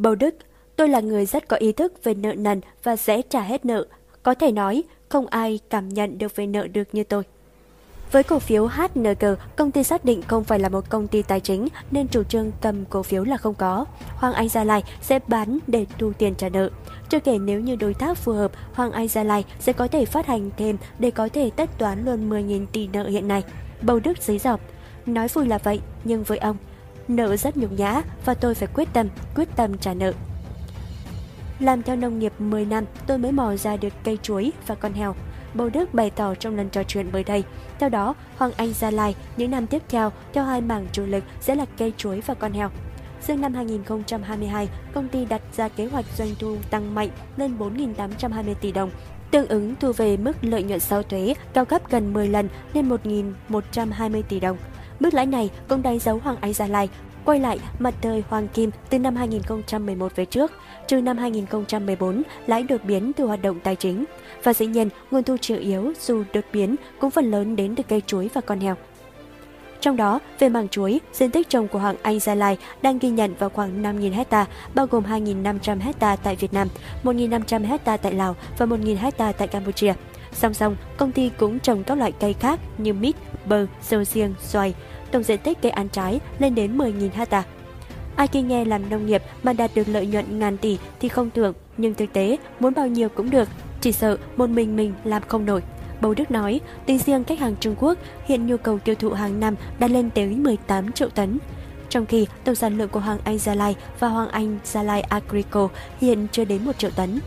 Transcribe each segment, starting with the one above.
Bầu Đức, tôi là người rất có ý thức về nợ nần và sẽ trả hết nợ. Có thể nói, không ai cảm nhận được về nợ được như tôi. Với cổ phiếu HNG, công ty xác định không phải là một công ty tài chính nên chủ trương cầm cổ phiếu là không có. Hoàng Anh Gia Lai sẽ bán để thu tiền trả nợ. Chưa kể nếu như đối tác phù hợp, Hoàng Anh Gia Lai sẽ có thể phát hành thêm để có thể tất toán luôn 10.000 tỷ nợ hiện nay. Bầu Đức giấy dọc. Nói vui là vậy, nhưng với ông, nợ rất nhục nhã và tôi phải quyết tâm, quyết tâm trả nợ. Làm theo nông nghiệp 10 năm, tôi mới mò ra được cây chuối và con heo. Bầu Đức bày tỏ trong lần trò chuyện mới đây. Theo đó, Hoàng Anh Gia Lai những năm tiếp theo theo hai mảng chủ lực sẽ là cây chuối và con heo. Riêng năm 2022, công ty đặt ra kế hoạch doanh thu tăng mạnh lên 4.820 tỷ đồng, tương ứng thu về mức lợi nhuận sau thuế cao gấp gần 10 lần lên 1.120 tỷ đồng. Mức lãi này cũng đánh dấu Hoàng Anh Gia Lai quay lại mặt trời Hoàng Kim từ năm 2011 về trước, trừ năm 2014 lãi đột biến từ hoạt động tài chính. Và dĩ nhiên, nguồn thu chủ yếu dù đột biến cũng phần lớn đến từ cây chuối và con heo. Trong đó, về mảng chuối, diện tích trồng của Hoàng Anh Gia Lai đang ghi nhận vào khoảng 5.000 hecta, bao gồm 2.500 hecta tại Việt Nam, 1.500 hecta tại Lào và 1.000 hecta tại Campuchia. Song song, công ty cũng trồng các loại cây khác như mít, bơ, sầu riêng, xoài. Tổng diện tích cây ăn trái lên đến 10.000 ha. Ai khi nghe làm nông nghiệp mà đạt được lợi nhuận ngàn tỷ thì không tưởng, nhưng thực tế muốn bao nhiêu cũng được, chỉ sợ một mình mình làm không nổi. Bầu Đức nói, tính riêng khách hàng Trung Quốc, hiện nhu cầu tiêu thụ hàng năm đã lên tới 18 triệu tấn. Trong khi tổng sản lượng của Hoàng Anh Gia Lai và Hoàng Anh Gia Lai Agrico hiện chưa đến 1 triệu tấn.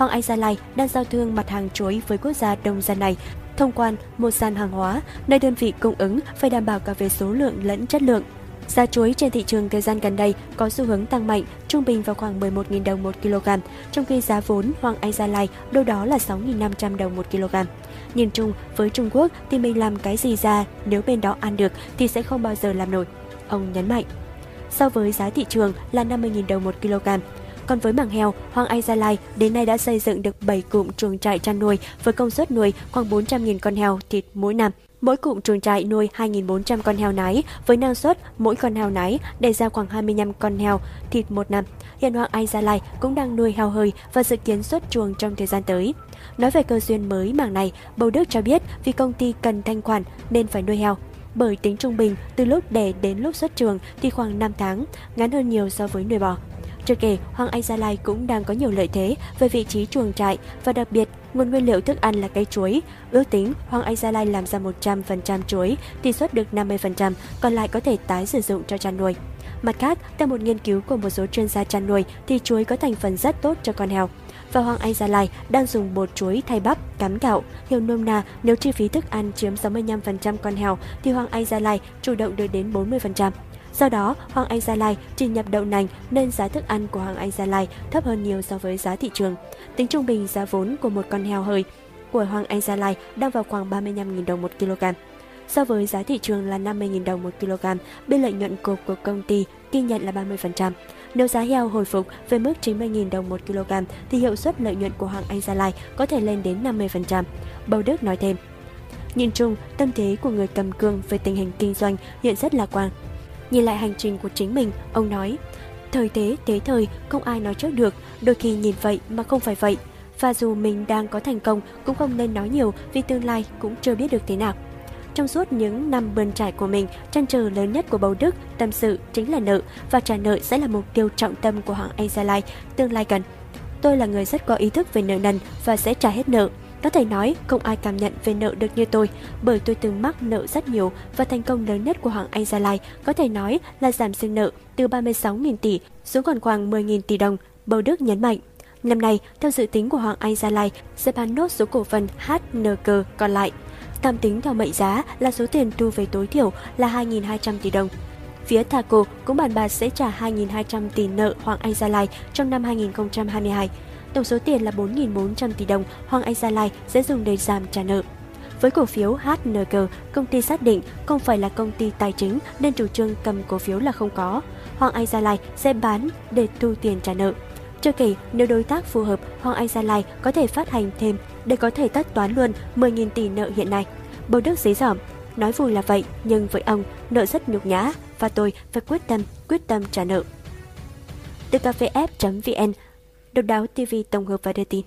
Hoàng Anh Gia Lai đang giao thương mặt hàng chuối với quốc gia đông dân này thông quan một sàn hàng hóa, nơi đơn vị cung ứng phải đảm bảo cả về số lượng lẫn chất lượng. Giá chuối trên thị trường thời gian gần đây có xu hướng tăng mạnh, trung bình vào khoảng 11.000 đồng một kg, trong khi giá vốn Hoàng Anh Gia Lai đâu đó là 6.500 đồng một kg. Nhìn chung, với Trung Quốc thì mình làm cái gì ra, nếu bên đó ăn được thì sẽ không bao giờ làm nổi. Ông nhấn mạnh. So với giá thị trường là 50.000 đồng một kg, còn với mảng heo, Hoàng Anh Gia Lai đến nay đã xây dựng được 7 cụm chuồng trại chăn nuôi với công suất nuôi khoảng 400.000 con heo thịt mỗi năm. Mỗi cụm chuồng trại nuôi 2.400 con heo nái với năng suất mỗi con heo nái để ra khoảng 25 con heo thịt một năm. Hiện Hoàng Anh Gia Lai cũng đang nuôi heo hơi và dự kiến xuất chuồng trong thời gian tới. Nói về cơ duyên mới mảng này, Bầu Đức cho biết vì công ty cần thanh khoản nên phải nuôi heo. Bởi tính trung bình, từ lúc đẻ đến lúc xuất trường thì khoảng 5 tháng, ngắn hơn nhiều so với nuôi bò. Chưa kể, Hoàng Anh Gia Lai cũng đang có nhiều lợi thế về vị trí chuồng trại và đặc biệt nguồn nguyên liệu thức ăn là cây chuối. Ước tính Hoàng Anh Gia Lai làm ra 100% chuối tỷ suất được 50%, còn lại có thể tái sử dụng cho chăn nuôi. Mặt khác, theo một nghiên cứu của một số chuyên gia chăn nuôi thì chuối có thành phần rất tốt cho con heo. Và Hoàng Anh Gia Lai đang dùng bột chuối thay bắp, cám gạo. Hiểu nôm na, nếu chi phí thức ăn chiếm 65% con heo thì Hoàng Anh Gia Lai chủ động được đến 40%. Do đó, Hoàng Anh Gia Lai chỉ nhập đậu nành nên giá thức ăn của Hoàng Anh Gia Lai thấp hơn nhiều so với giá thị trường. Tính trung bình giá vốn của một con heo hơi của Hoàng Anh Gia Lai đang vào khoảng 35.000 đồng một kg. So với giá thị trường là 50.000 đồng một kg, biên lợi nhuận cột của công ty ghi nhận là 30%. Nếu giá heo hồi phục về mức 90.000 đồng một kg thì hiệu suất lợi nhuận của Hoàng Anh Gia Lai có thể lên đến 50%. Bầu Đức nói thêm. Nhìn chung, tâm thế của người cầm cương về tình hình kinh doanh hiện rất lạc quan. Nhìn lại hành trình của chính mình, ông nói, thời thế, thế thời, không ai nói trước được, đôi khi nhìn vậy mà không phải vậy. Và dù mình đang có thành công, cũng không nên nói nhiều vì tương lai cũng chưa biết được thế nào. Trong suốt những năm bươn trải của mình, trăn trở lớn nhất của bầu Đức tâm sự chính là nợ và trả nợ sẽ là mục tiêu trọng tâm của Hoàng Anh Gia Lai tương lai gần. Tôi là người rất có ý thức về nợ nần và sẽ trả hết nợ. Có thể nói không ai cảm nhận về nợ được như tôi, bởi tôi từng mắc nợ rất nhiều và thành công lớn nhất của Hoàng Anh Gia Lai có thể nói là giảm dư nợ từ 36.000 tỷ xuống còn khoảng 10.000 tỷ đồng, Bầu Đức nhấn mạnh. Năm nay, theo dự tính của Hoàng Anh Gia Lai, sẽ bán nốt số cổ phần HNG còn lại. Tạm tính theo mệnh giá là số tiền thu về tối thiểu là 2.200 tỷ đồng. Phía Thaco cũng bàn bạc sẽ trả 2.200 tỷ nợ Hoàng Anh Gia Lai trong năm 2022. Tổng số tiền là 4.400 tỷ đồng Hoàng Anh Gia Lai sẽ dùng để giảm trả nợ. Với cổ phiếu HNG, công ty xác định không phải là công ty tài chính nên chủ trương cầm cổ phiếu là không có. Hoàng Anh Gia Lai sẽ bán để thu tiền trả nợ. Chưa kể, nếu đối tác phù hợp, Hoàng Anh Gia Lai có thể phát hành thêm để có thể tất toán luôn 10.000 tỷ nợ hiện nay. Bầu Đức dí dỏm, nói vui là vậy, nhưng với ông, nợ rất nhục nhã và tôi phải quyết tâm, quyết tâm trả nợ. từ cafef.vn. Độc đáo TV tổng hợp và đưa tin.